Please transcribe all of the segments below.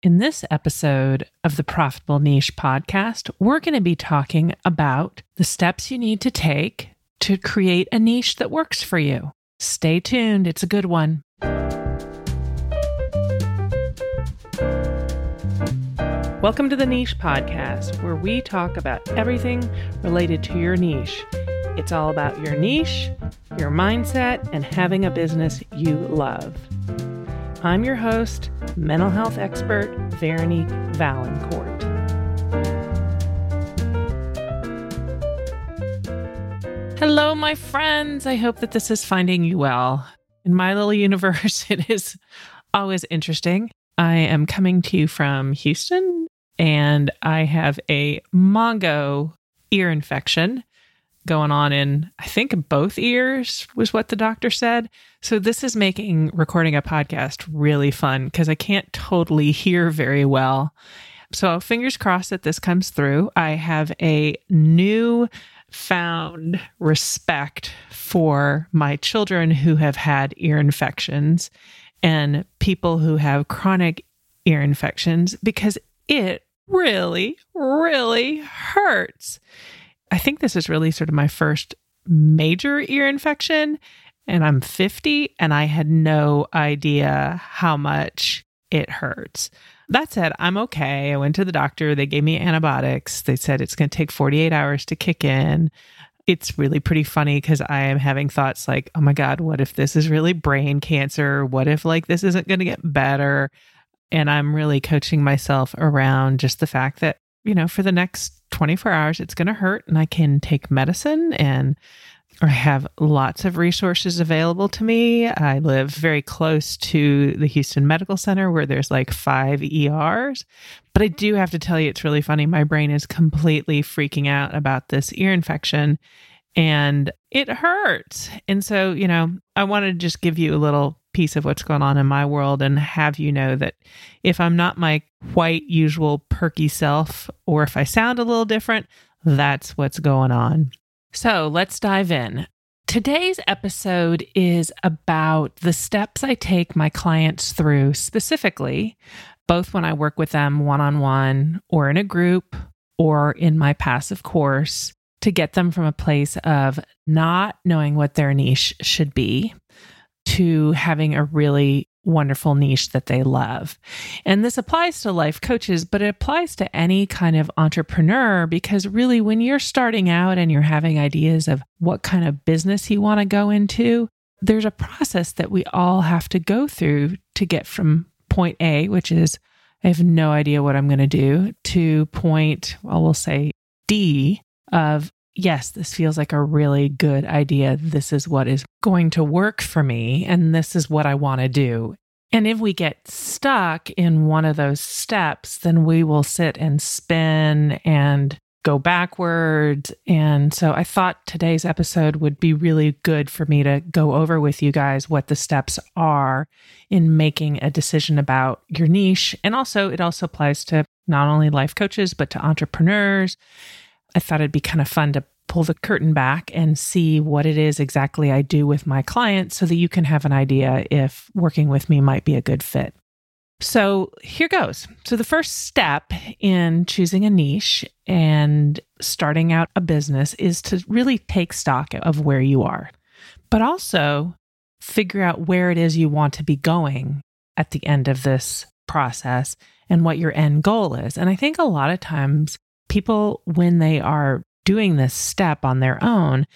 In this episode of the Profitable Niche podcast, we're going to be talking about the steps you need to take to create a niche that works for you. Stay tuned, it's a good one. Welcome to the Niche Podcast, where we talk about everything related to your niche. It's all about your niche, your mindset, and having a business you love. I'm your host, mental health expert Veronique Valancourt. Hello, my friends. I hope that this is finding you well. In my little universe, it is always interesting. I am coming to you from Houston and I have a Mongo ear infection going on in, I think, both ears, was what the doctor said. So, this is making recording a podcast really fun because I can't totally hear very well. So, fingers crossed that this comes through. I have a new found respect for my children who have had ear infections and people who have chronic ear infections because it really, really hurts. I think this is really sort of my first major ear infection. And I'm 50 and I had no idea how much it hurts. That said, I'm okay. I went to the doctor. They gave me antibiotics. They said it's going to take 48 hours to kick in. It's really pretty funny because I am having thoughts like, oh my God, what if this is really brain cancer? What if like this isn't going to get better? And I'm really coaching myself around just the fact that, you know, for the next 24 hours, it's going to hurt, and I can take medicine and I have lots of resources available to me. I live very close to the Houston Medical Center where there's like five ERs. But I do have to tell you, it's really funny. My brain is completely freaking out about this ear infection and it hurts. And so, you know, I wanted to just give you a little piece of what's going on in my world and have you know that if I'm not my white, usual, perky self, or if I sound a little different, that's what's going on. So let's dive in. Today's episode is about the steps I take my clients through specifically, both when I work with them one on one or in a group or in my passive course to get them from a place of not knowing what their niche should be to having a really wonderful niche that they love. And this applies to life coaches, but it applies to any kind of entrepreneur because really, when you're starting out and you're having ideas of what kind of business you want to go into, there's a process that we all have to go through to get from point A, which is I have no idea what I'm going to do, to point, well, we'll say D of yes, this feels like a really good idea. This is what is going to work for me, and this is what I want to do. And if we get stuck in one of those steps, then we will sit and spin and go backwards. And so I thought today's episode would be really good for me to go over with you guys what the steps are in making a decision about your niche. And also, it also applies to not only life coaches, but to entrepreneurs I thought it'd be kind of fun to pull the curtain back and see what it is exactly I do with my clients so that you can have an idea if working with me might be a good fit. So here goes. So, the first step in choosing a niche and starting out a business is to really take stock of where you are, but also figure out where it is you want to be going at the end of this process and what your end goal is. And I think a lot of times people, when they are doing this step on their own,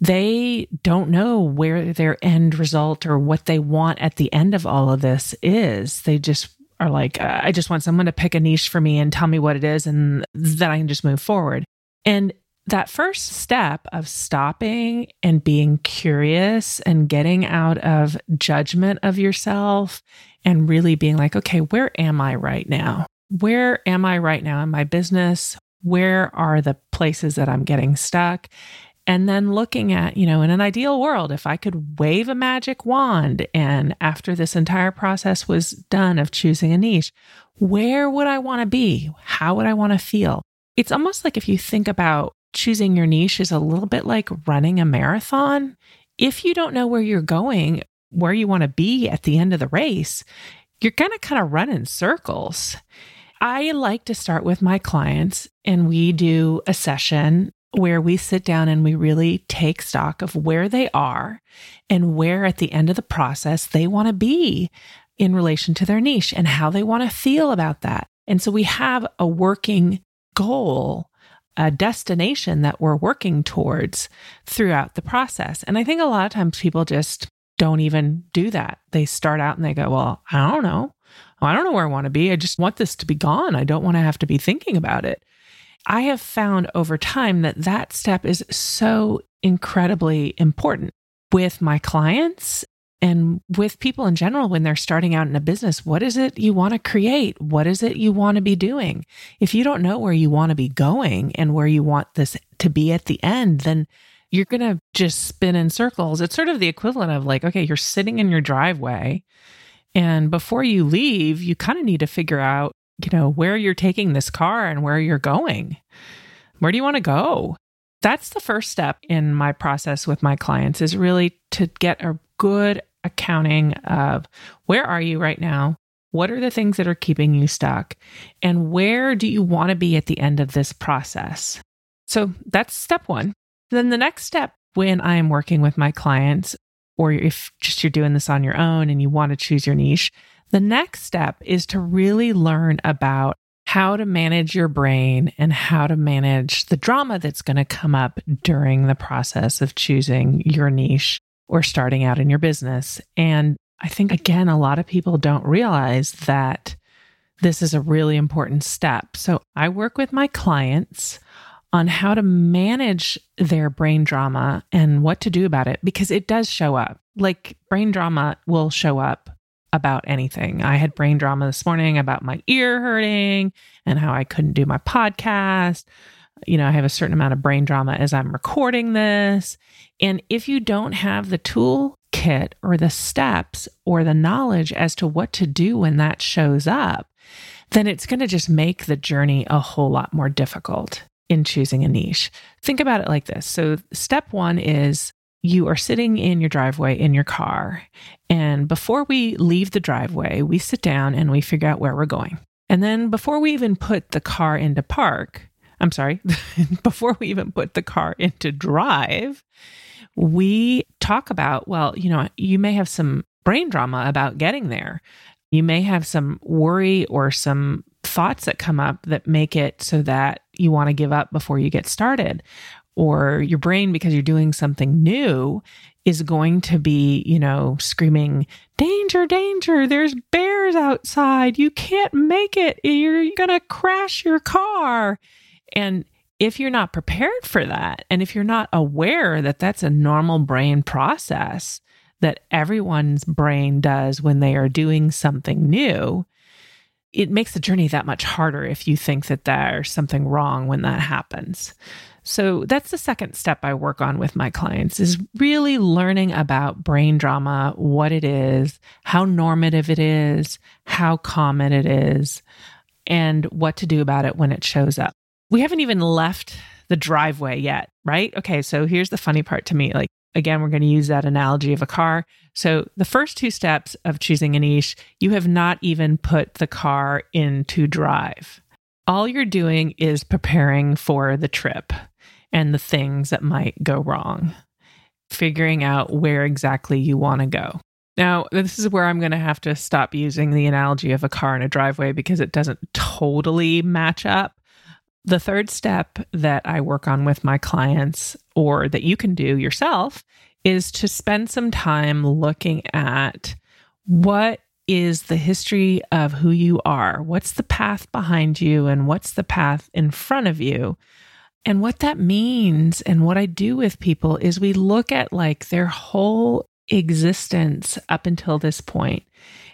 they don't know where their end result or what they want at the end of all of this is. They just are like, uh, I just want someone to pick a niche for me and tell me what it is, and then I can just move forward. And that first step of stopping and being curious and getting out of judgment of yourself and really being like, okay, where am I right now? Where am I right now in my business? Where are the places that I'm getting stuck? And then looking at, you know, in an ideal world, if I could wave a magic wand and after this entire process was done of choosing a niche, where would I want to be? How would I want to feel? It's almost like if you think about choosing your niche is a little bit like running a marathon. If you don't know where you're going, where you want to be at the end of the race, you're going to kind of run in circles. I like to start with my clients and we do a session where we sit down and we really take stock of where they are and where at the end of the process they want to be in relation to their niche and how they want to feel about that. And so we have a working goal, a destination that we're working towards throughout the process. And I think a lot of times people just don't even do that. They start out and they go, Well, I don't know. I don't know where I want to be. I just want this to be gone. I don't want to have to be thinking about it. I have found over time that that step is so incredibly important with my clients and with people in general when they're starting out in a business. What is it you want to create? What is it you want to be doing? If you don't know where you want to be going and where you want this to be at the end, then you're going to just spin in circles. It's sort of the equivalent of like, okay, you're sitting in your driveway. And before you leave, you kind of need to figure out you know, where you're taking this car and where you're going. Where do you want to go? That's the first step in my process with my clients is really to get a good accounting of where are you right now? What are the things that are keeping you stuck? And where do you want to be at the end of this process? So that's step one. Then the next step when I am working with my clients, or if just you're doing this on your own and you want to choose your niche, the next step is to really learn about how to manage your brain and how to manage the drama that's going to come up during the process of choosing your niche or starting out in your business. And I think, again, a lot of people don't realize that this is a really important step. So I work with my clients on how to manage their brain drama and what to do about it because it does show up. Like brain drama will show up about anything. I had brain drama this morning about my ear hurting and how I couldn't do my podcast. You know, I have a certain amount of brain drama as I'm recording this. And if you don't have the toolkit or the steps or the knowledge as to what to do when that shows up, then it's going to just make the journey a whole lot more difficult in choosing a niche. Think about it like this. So, step one is you are sitting in your driveway in your car. And before we leave the driveway, we sit down and we figure out where we're going. And then before we even put the car into park, I'm sorry, before we even put the car into drive, we talk about, well, you know, you may have some brain drama about getting there. You may have some worry or some thoughts that come up that make it so that you want to give up before you get started or your brain because you're doing something new is going to be, you know, screaming, danger, danger, there's bears outside. You can't make it. You're going to crash your car. And if you're not prepared for that, and if you're not aware that that's a normal brain process that everyone's brain does when they are doing something new, it makes the journey that much harder if you think that there's something wrong when that happens. So that's the second step I work on with my clients is really learning about brain drama, what it is, how normative it is, how common it is, and what to do about it when it shows up. We haven't even left the driveway yet, right? Okay, so here's the funny part to me. Like again, we're going to use that analogy of a car. So the first two steps of choosing a niche, you have not even put the car into drive. All you're doing is preparing for the trip and the things that might go wrong, figuring out where exactly you want to go. Now, this is where I'm going to have to stop using the analogy of a car in a driveway because it doesn't totally match up. The third step that I work on with my clients, or that you can do yourself, is to spend some time looking at what is the history of who you are? What's the path behind you, and what's the path in front of you? And what that means and what I do with people is we look at like their whole existence up until this point,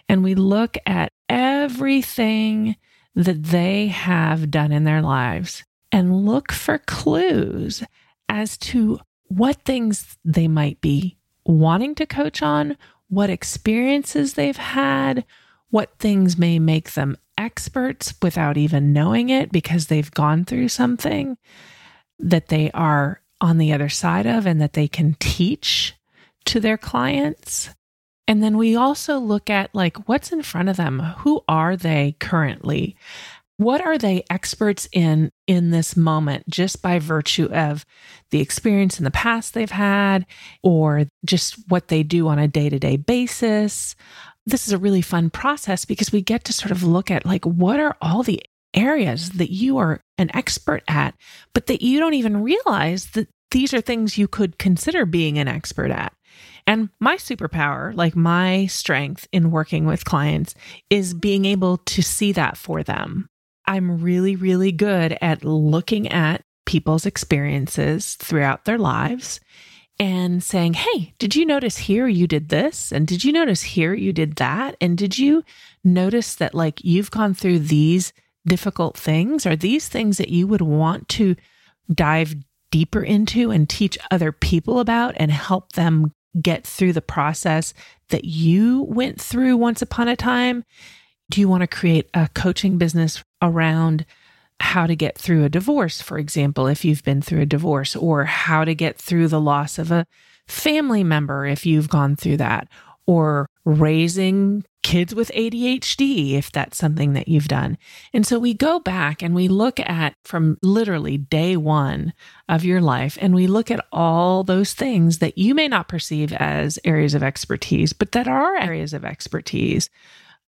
and we look at everything that they have done in their lives and look for clues as to what things they might be wanting to coach on, what experiences they've had, what things may make them experts without even knowing it because they've gone through something that they are on the other side of and that they can teach to their clients. And then we also look at like what's in front of them. Who are they currently? What are they experts in in this moment just by virtue of the experience in the past they've had or just what they do on a day to day basis? This is a really fun process because we get to sort of look at like what are all the areas that you are an expert at, but that you don't even realize that these are things you could consider being an expert at. And my superpower, like my strength in working with clients, is being able to see that for them. I'm really, really good at looking at people's experiences throughout their lives and saying, Hey, did you notice here you did this? And did you notice here you did that? And did you notice that like you've gone through these difficult things? Are these things that you would want to dive deeper into and teach other people about and help them get through the process that you went through once upon a time? Do you want to create a coaching business around how to get through a divorce, for example, if you've been through a divorce, or how to get through the loss of a family member if you've gone through that, or raising kids with ADHD, if that's something that you've done. And so we go back and we look at from literally day one of your life, and we look at all those things that you may not perceive as areas of expertise, but that are areas of expertise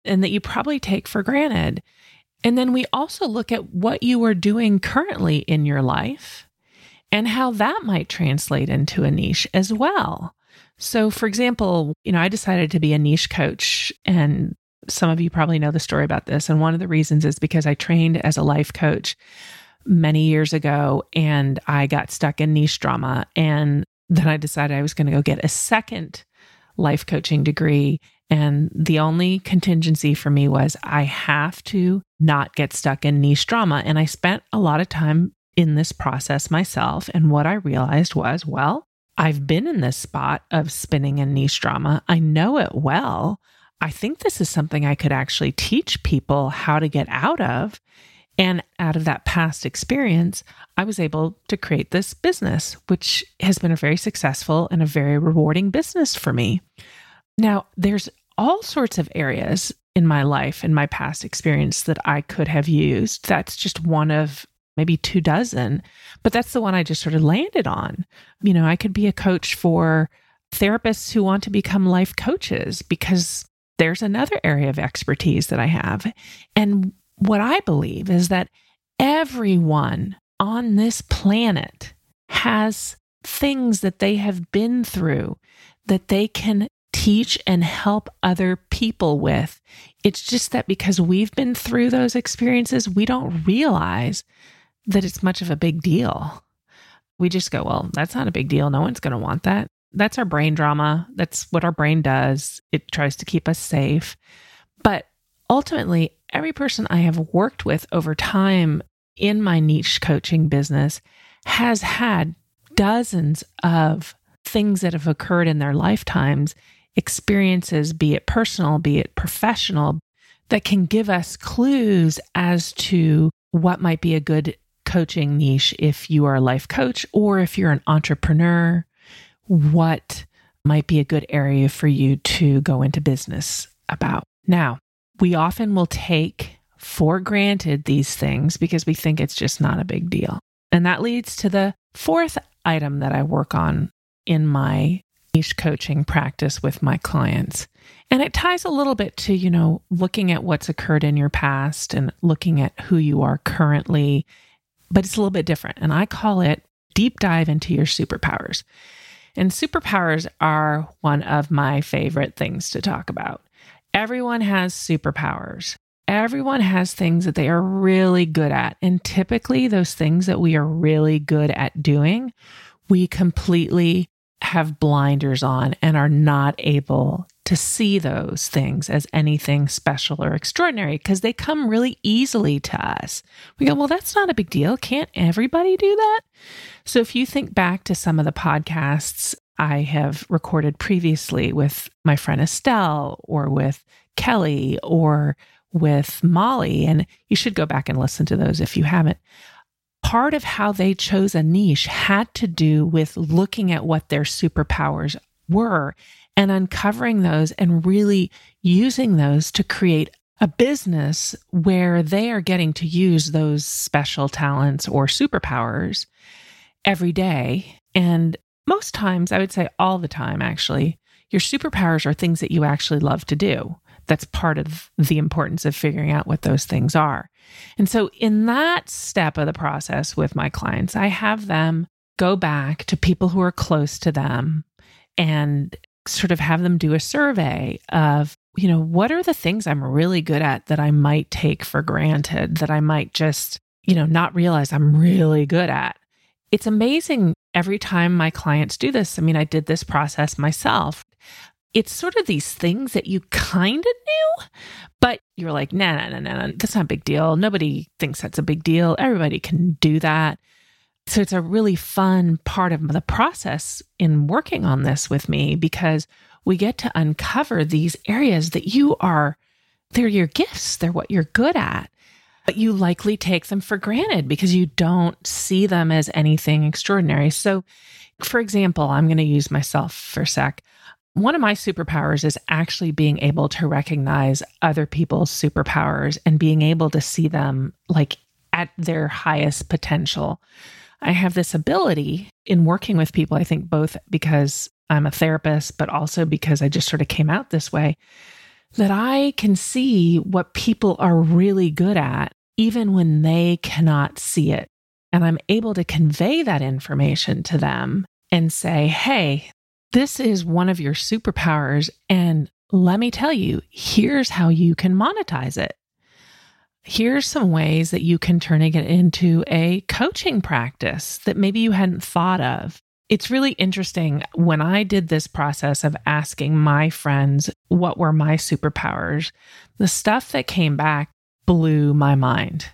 and that you probably take for granted. And then we also look at what you are doing currently in your life and how that might translate into a niche as well. So, for example, you know, I decided to be a niche coach, and some of you probably know the story about this. And one of the reasons is because I trained as a life coach many years ago and I got stuck in niche drama. And then I decided I was going to go get a second life coaching degree. And the only contingency for me was I have to not get stuck in niche drama. And I spent a lot of time in this process myself. And what I realized was, well, I've been in this spot of spinning in niche drama. I know it well. I think this is something I could actually teach people how to get out of. And out of that past experience, I was able to create this business, which has been a very successful and a very rewarding business for me. Now, there's all sorts of areas in my life and my past experience that I could have used. That's just one of maybe two dozen, but that's the one I just sort of landed on. You know, I could be a coach for therapists who want to become life coaches because there's another area of expertise that I have. And what I believe is that everyone on this planet has things that they have been through that they can teach and help other people with. It's just that because we've been through those experiences, we don't realize that it's much of a big deal. We just go, well, that's not a big deal. No one's going to want that. That's our brain drama. That's what our brain does. It tries to keep us safe. But ultimately, every person I have worked with over time in my niche coaching business has had dozens of things that have occurred in their lifetimes, experiences, be it personal, be it professional, that can give us clues as to what might be a good coaching niche if you are a life coach or if you're an entrepreneur, what might be a good area for you to go into business about. Now, we often will take for granted these things because we think it's just not a big deal. And that leads to the fourth item that I work on in my niche coaching practice with my clients. And it ties a little bit to, you know, looking at what's occurred in your past and looking at who you are currently but it's a little bit different. And I call it deep dive into your superpowers. And superpowers are one of my favorite things to talk about. Everyone has superpowers. Everyone has things that they are really good at. And typically, those things that we are really good at doing, we completely have blinders on and are not able to see those things as anything special or extraordinary because they come really easily to us. We go, well, that's not a big deal. Can't everybody do that? So if you think back to some of the podcasts I have recorded previously with my friend Estelle or with Kelly or with Molly, and you should go back and listen to those if you haven't. Part of how they chose a niche had to do with looking at what their superpowers were and uncovering those and really using those to create a business where they are getting to use those special talents or superpowers every day. And most times, I would say all the time, actually, your superpowers are things that you actually love to do. That's part of the importance of figuring out what those things are. And so, in that step of the process with my clients, I have them go back to people who are close to them and sort of have them do a survey of, you know, what are the things I'm really good at that I might take for granted, that I might just, you know, not realize I'm really good at. It's amazing every time my clients do this. I mean, I did this process myself it's sort of these things that you kind of knew, but you're like, nah, nah, nah, nah, nah, that's not a big deal. Nobody thinks that's a big deal. Everybody can do that. So it's a really fun part of the process in working on this with me because we get to uncover these areas that you are, they're your gifts, they're what you're good at. But you likely take them for granted because you don't see them as anything extraordinary. So, for example, I'm going to use myself for a sec one of my superpowers is actually being able to recognize other people's superpowers and being able to see them like at their highest potential. I have this ability in working with people, I think both because I'm a therapist, but also because I just sort of came out this way, that I can see what people are really good at, even when they cannot see it. And I'm able to convey that information to them and say, hey, this is one of your superpowers. And let me tell you, here's how you can monetize it. Here's some ways that you can turn it into a coaching practice that maybe you hadn't thought of. It's really interesting. When I did this process of asking my friends what were my superpowers, the stuff that came back blew my mind.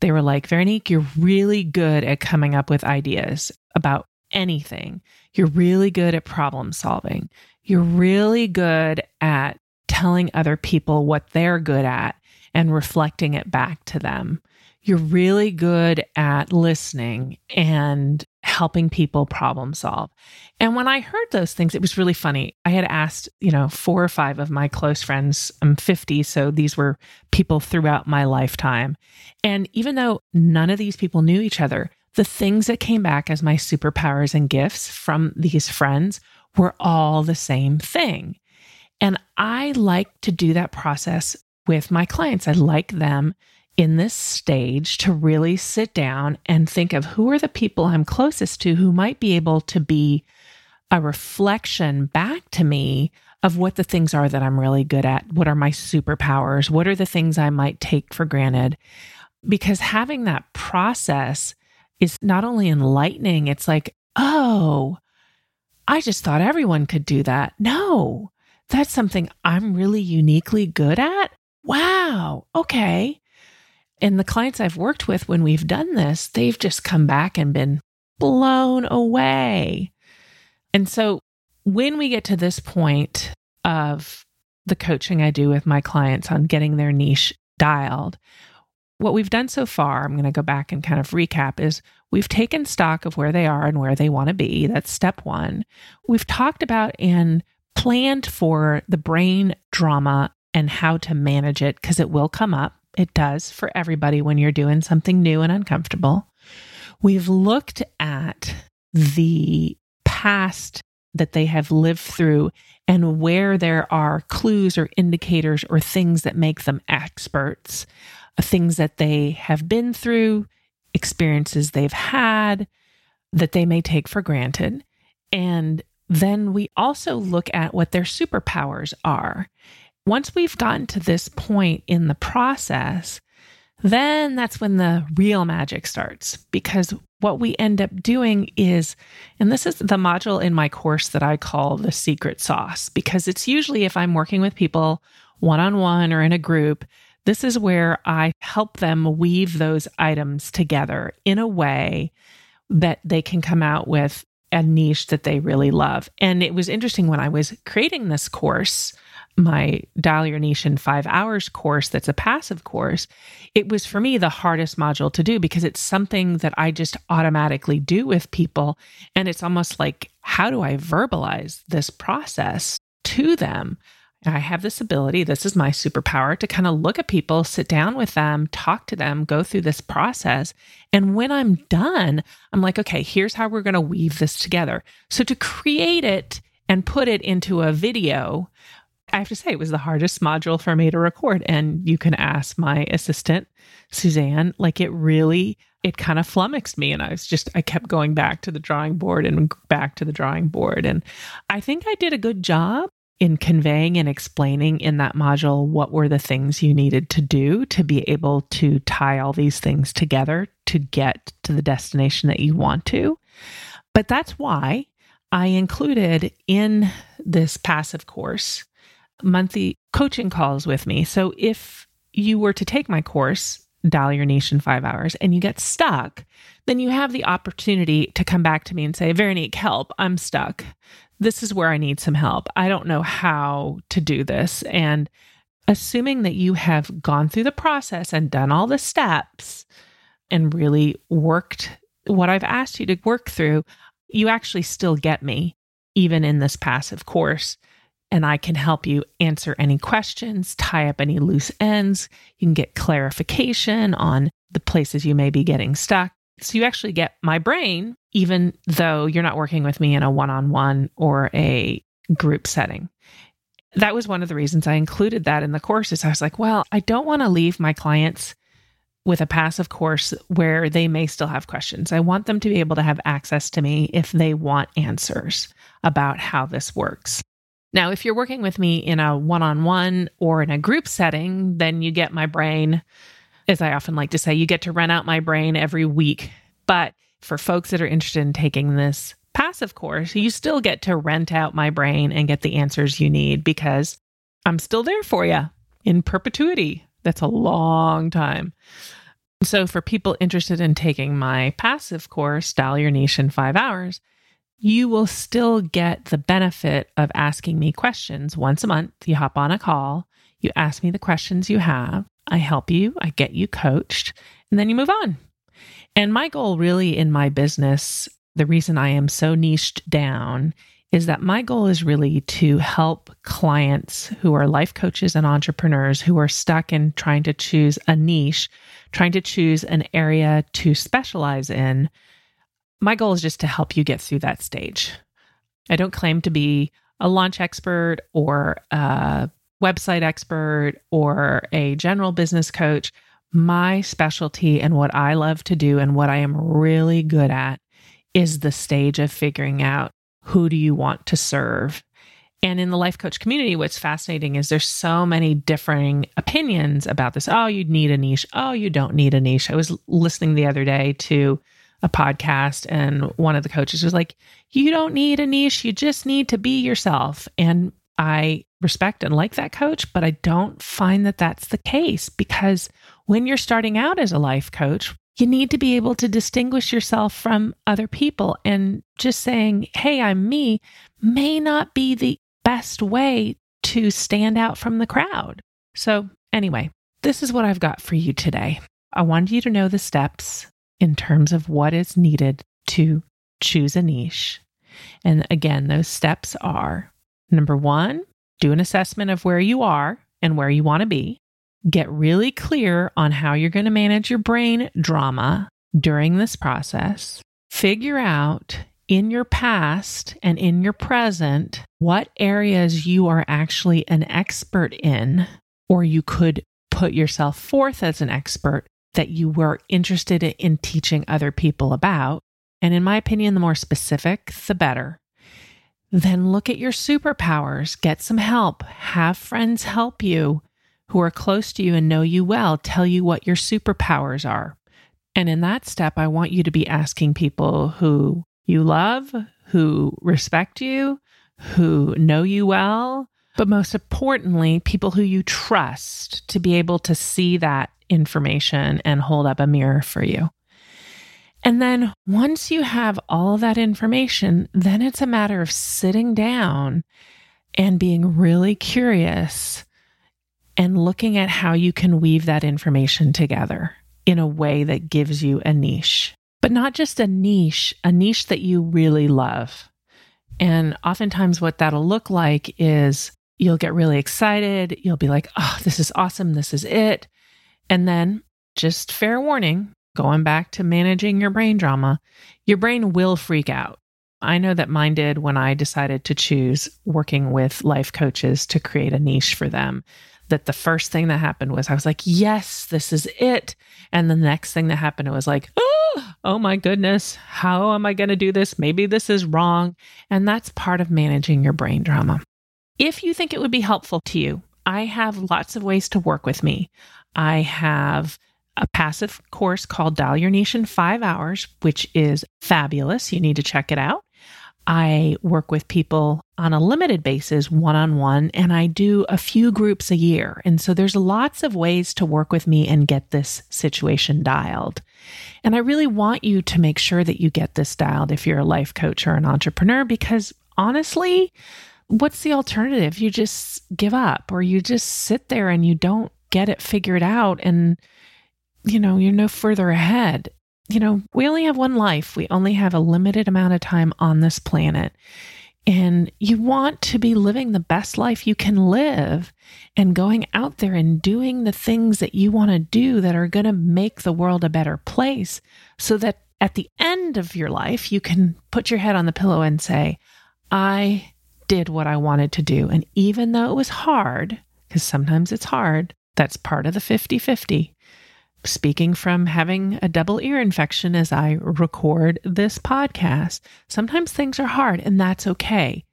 They were like, Veronique, you're really good at coming up with ideas about anything. You're really good at problem solving. You're really good at telling other people what they're good at and reflecting it back to them. You're really good at listening and helping people problem solve. And when I heard those things, it was really funny. I had asked, you know, four or five of my close friends. I'm 50, so these were people throughout my lifetime. And even though none of these people knew each other, the things that came back as my superpowers and gifts from these friends were all the same thing. And I like to do that process with my clients. I like them in this stage to really sit down and think of who are the people I'm closest to who might be able to be a reflection back to me of what the things are that I'm really good at. What are my superpowers? What are the things I might take for granted? Because having that process is not only enlightening, it's like, oh, I just thought everyone could do that. No, that's something I'm really uniquely good at. Wow. Okay. And the clients I've worked with when we've done this, they've just come back and been blown away. And so when we get to this point of the coaching I do with my clients on getting their niche dialed, what we've done so far, I'm going to go back and kind of recap, is we've taken stock of where they are and where they want to be. That's step one. We've talked about and planned for the brain drama and how to manage it because it will come up. It does for everybody when you're doing something new and uncomfortable. We've looked at the past that they have lived through and where there are clues or indicators or things that make them experts uh, things that they have been through, experiences they've had that they may take for granted. And then we also look at what their superpowers are. Once we've gotten to this point in the process, then that's when the real magic starts. Because what we end up doing is, and this is the module in my course that I call the secret sauce, because it's usually if I'm working with people one on one or in a group, this is where I help them weave those items together in a way that they can come out with a niche that they really love. And it was interesting when I was creating this course, my Dial Your in Five Hours course, that's a passive course. It was for me the hardest module to do because it's something that I just automatically do with people. And it's almost like, how do I verbalize this process to them. I have this ability, this is my superpower to kind of look at people, sit down with them, talk to them, go through this process. And when I'm done, I'm like, okay, here's how we're going to weave this together. So to create it and put it into a video, I have to say it was the hardest module for me to record. And you can ask my assistant, Suzanne, like it really, it kind of flummoxed me. And I was just, I kept going back to the drawing board and back to the drawing board. And I think I did a good job in conveying and explaining in that module what were the things you needed to do to be able to tie all these things together to get to the destination that you want to. But that's why I included in this passive course monthly coaching calls with me. So if you were to take my course, Dial Your in Five Hours, and you get stuck, then you have the opportunity to come back to me and say, Veronique, help, I'm stuck this is where I need some help. I don't know how to do this. And assuming that you have gone through the process and done all the steps and really worked what I've asked you to work through, you actually still get me, even in this passive course. And I can help you answer any questions, tie up any loose ends. You can get clarification on the places you may be getting stuck. So you actually get my brain, even though you're not working with me in a one on one or a group setting. That was one of the reasons I included that in the courses. I was like, well, I don't want to leave my clients with a passive course where they may still have questions. I want them to be able to have access to me if they want answers about how this works. Now, if you're working with me in a one on one or in a group setting, then you get my brain as I often like to say, you get to rent out my brain every week. But for folks that are interested in taking this passive course, you still get to rent out my brain and get the answers you need because I'm still there for you in perpetuity. That's a long time. So, for people interested in taking my passive course, Dial Your Niche in Five Hours, you will still get the benefit of asking me questions once a month. You hop on a call, you ask me the questions you have, I help you, I get you coached, and then you move on. And my goal, really, in my business, the reason I am so niched down is that my goal is really to help clients who are life coaches and entrepreneurs who are stuck in trying to choose a niche, trying to choose an area to specialize in. My goal is just to help you get through that stage. I don't claim to be a launch expert or a website expert or a general business coach. My specialty and what I love to do and what I am really good at is the stage of figuring out who do you want to serve. And in the life coach community, what's fascinating is there's so many differing opinions about this. Oh, you need a niche. Oh, you don't need a niche. I was listening the other day to a podcast and one of the coaches was like, You don't need a niche. You just need to be yourself. And I respect and like that coach, but I don't find that that's the case because when you're starting out as a life coach, you need to be able to distinguish yourself from other people. And just saying, hey, I'm me, may not be the best way to stand out from the crowd. So, anyway, this is what I've got for you today. I wanted you to know the steps in terms of what is needed to choose a niche. And again, those steps are Number one, do an assessment of where you are and where you want to be. Get really clear on how you're going to manage your brain drama during this process. Figure out in your past and in your present what areas you are actually an expert in, or you could put yourself forth as an expert that you were interested in teaching other people about. And in my opinion, the more specific, the better. Then look at your superpowers, get some help, have friends help you who are close to you and know you well, tell you what your superpowers are. And in that step, I want you to be asking people who you love, who respect you, who know you well, but most importantly, people who you trust to be able to see that information and hold up a mirror for you. And then once you have all that information, then it's a matter of sitting down and being really curious and looking at how you can weave that information together in a way that gives you a niche, but not just a niche, a niche that you really love. And oftentimes, what that'll look like is you'll get really excited. You'll be like, oh, this is awesome. This is it. And then, just fair warning, going back to managing your brain drama, your brain will freak out. I know that mine did when I decided to choose working with life coaches to create a niche for them. That the first thing that happened was I was like, yes, this is it. And the next thing that happened, it was like, oh, oh my goodness, how am I going to do this? Maybe this is wrong. And that's part of managing your brain drama. If you think it would be helpful to you, I have lots of ways to work with me. I have a passive course called Dial Your Niche in Five Hours, which is fabulous. You need to check it out. I work with people on a limited basis, one on one, and I do a few groups a year. And so there's lots of ways to work with me and get this situation dialed. And I really want you to make sure that you get this dialed if you're a life coach or an entrepreneur, because honestly, what's the alternative? You just give up or you just sit there and you don't get it figured out. And, you know, you're no further ahead you know, we only have one life. We only have a limited amount of time on this planet. And you want to be living the best life you can live and going out there and doing the things that you want to do that are going to make the world a better place so that at the end of your life, you can put your head on the pillow and say, I did what I wanted to do. And even though it was hard, because sometimes it's hard, that's part of the 50 50 speaking from having a double ear infection as I record this podcast. Sometimes things are hard, and that's okay.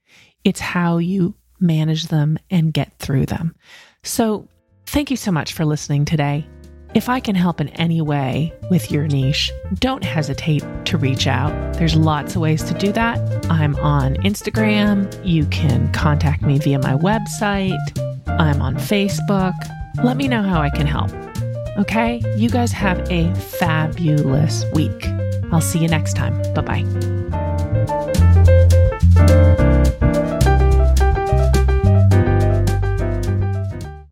It's how you manage them and get through them. So, thank you so much for listening today. If I can help in any way with your niche, don't hesitate to reach out. There's lots of ways to do that. I'm on Instagram. You can contact me via my website. I'm on Facebook. Let me know how I can help. Okay? You guys have a fabulous week. I'll see you next time. Bye bye.